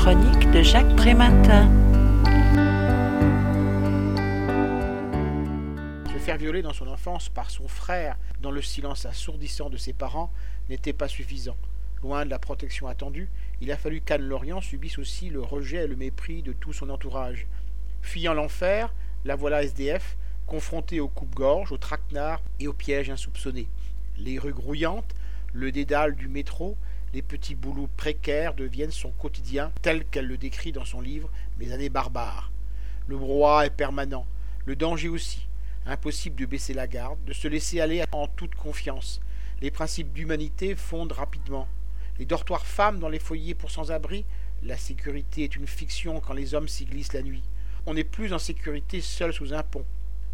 chroniques de Jacques Prématin. Se faire violer dans son enfance par son frère, dans le silence assourdissant de ses parents, n'était pas suffisant. Loin de la protection attendue, il a fallu qu'Anne Lorient subisse aussi le rejet et le mépris de tout son entourage. Fuyant l'enfer, la voilà SDF, confrontée aux coupes-gorges, aux traquenards et aux pièges insoupçonnés. Les rues grouillantes, le dédale du métro, les petits boulots précaires deviennent son quotidien tel qu'elle le décrit dans son livre Mes années barbares. Le brouhaha est permanent, le danger aussi. Impossible de baisser la garde, de se laisser aller en toute confiance. Les principes d'humanité fondent rapidement. Les dortoirs femmes dans les foyers pour sans-abri, la sécurité est une fiction quand les hommes s'y glissent la nuit. On n'est plus en sécurité seul sous un pont.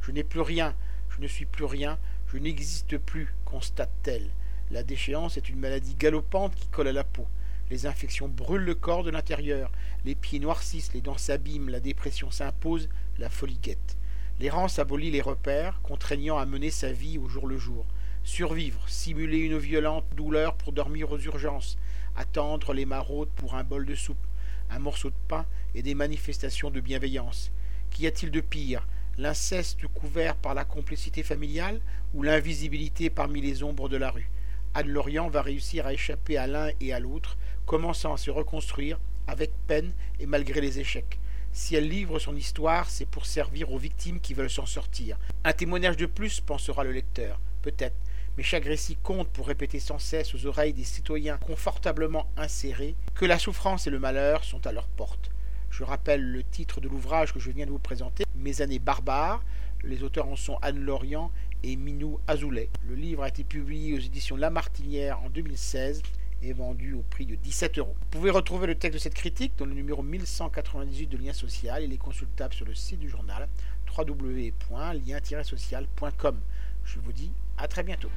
Je n'ai plus rien, je ne suis plus rien, je n'existe plus, constate-t-elle. La déchéance est une maladie galopante qui colle à la peau. Les infections brûlent le corps de l'intérieur, les pieds noircissent, les dents s'abîment, la dépression s'impose, la folie guette. L'errance abolit les repères, contraignant à mener sa vie au jour le jour. Survivre, simuler une violente douleur pour dormir aux urgences, attendre les maraudes pour un bol de soupe, un morceau de pain et des manifestations de bienveillance. Qu'y a-t-il de pire? L'inceste couvert par la complicité familiale ou l'invisibilité parmi les ombres de la rue? Anne Lorient va réussir à échapper à l'un et à l'autre, commençant à se reconstruire avec peine et malgré les échecs. Si elle livre son histoire, c'est pour servir aux victimes qui veulent s'en sortir. Un témoignage de plus, pensera le lecteur, peut-être, mais chaque récit compte pour répéter sans cesse aux oreilles des citoyens confortablement insérés que la souffrance et le malheur sont à leur porte. Je rappelle le titre de l'ouvrage que je viens de vous présenter, Mes années barbares. Les auteurs en sont Anne Lorient et Minou Azoulay. Le livre a été publié aux éditions La Martinière en 2016 et vendu au prix de 17 euros. Vous pouvez retrouver le texte de cette critique dans le numéro 1198 de Lien Social. Il est consultable sur le site du journal www.lien-social.com. Je vous dis à très bientôt.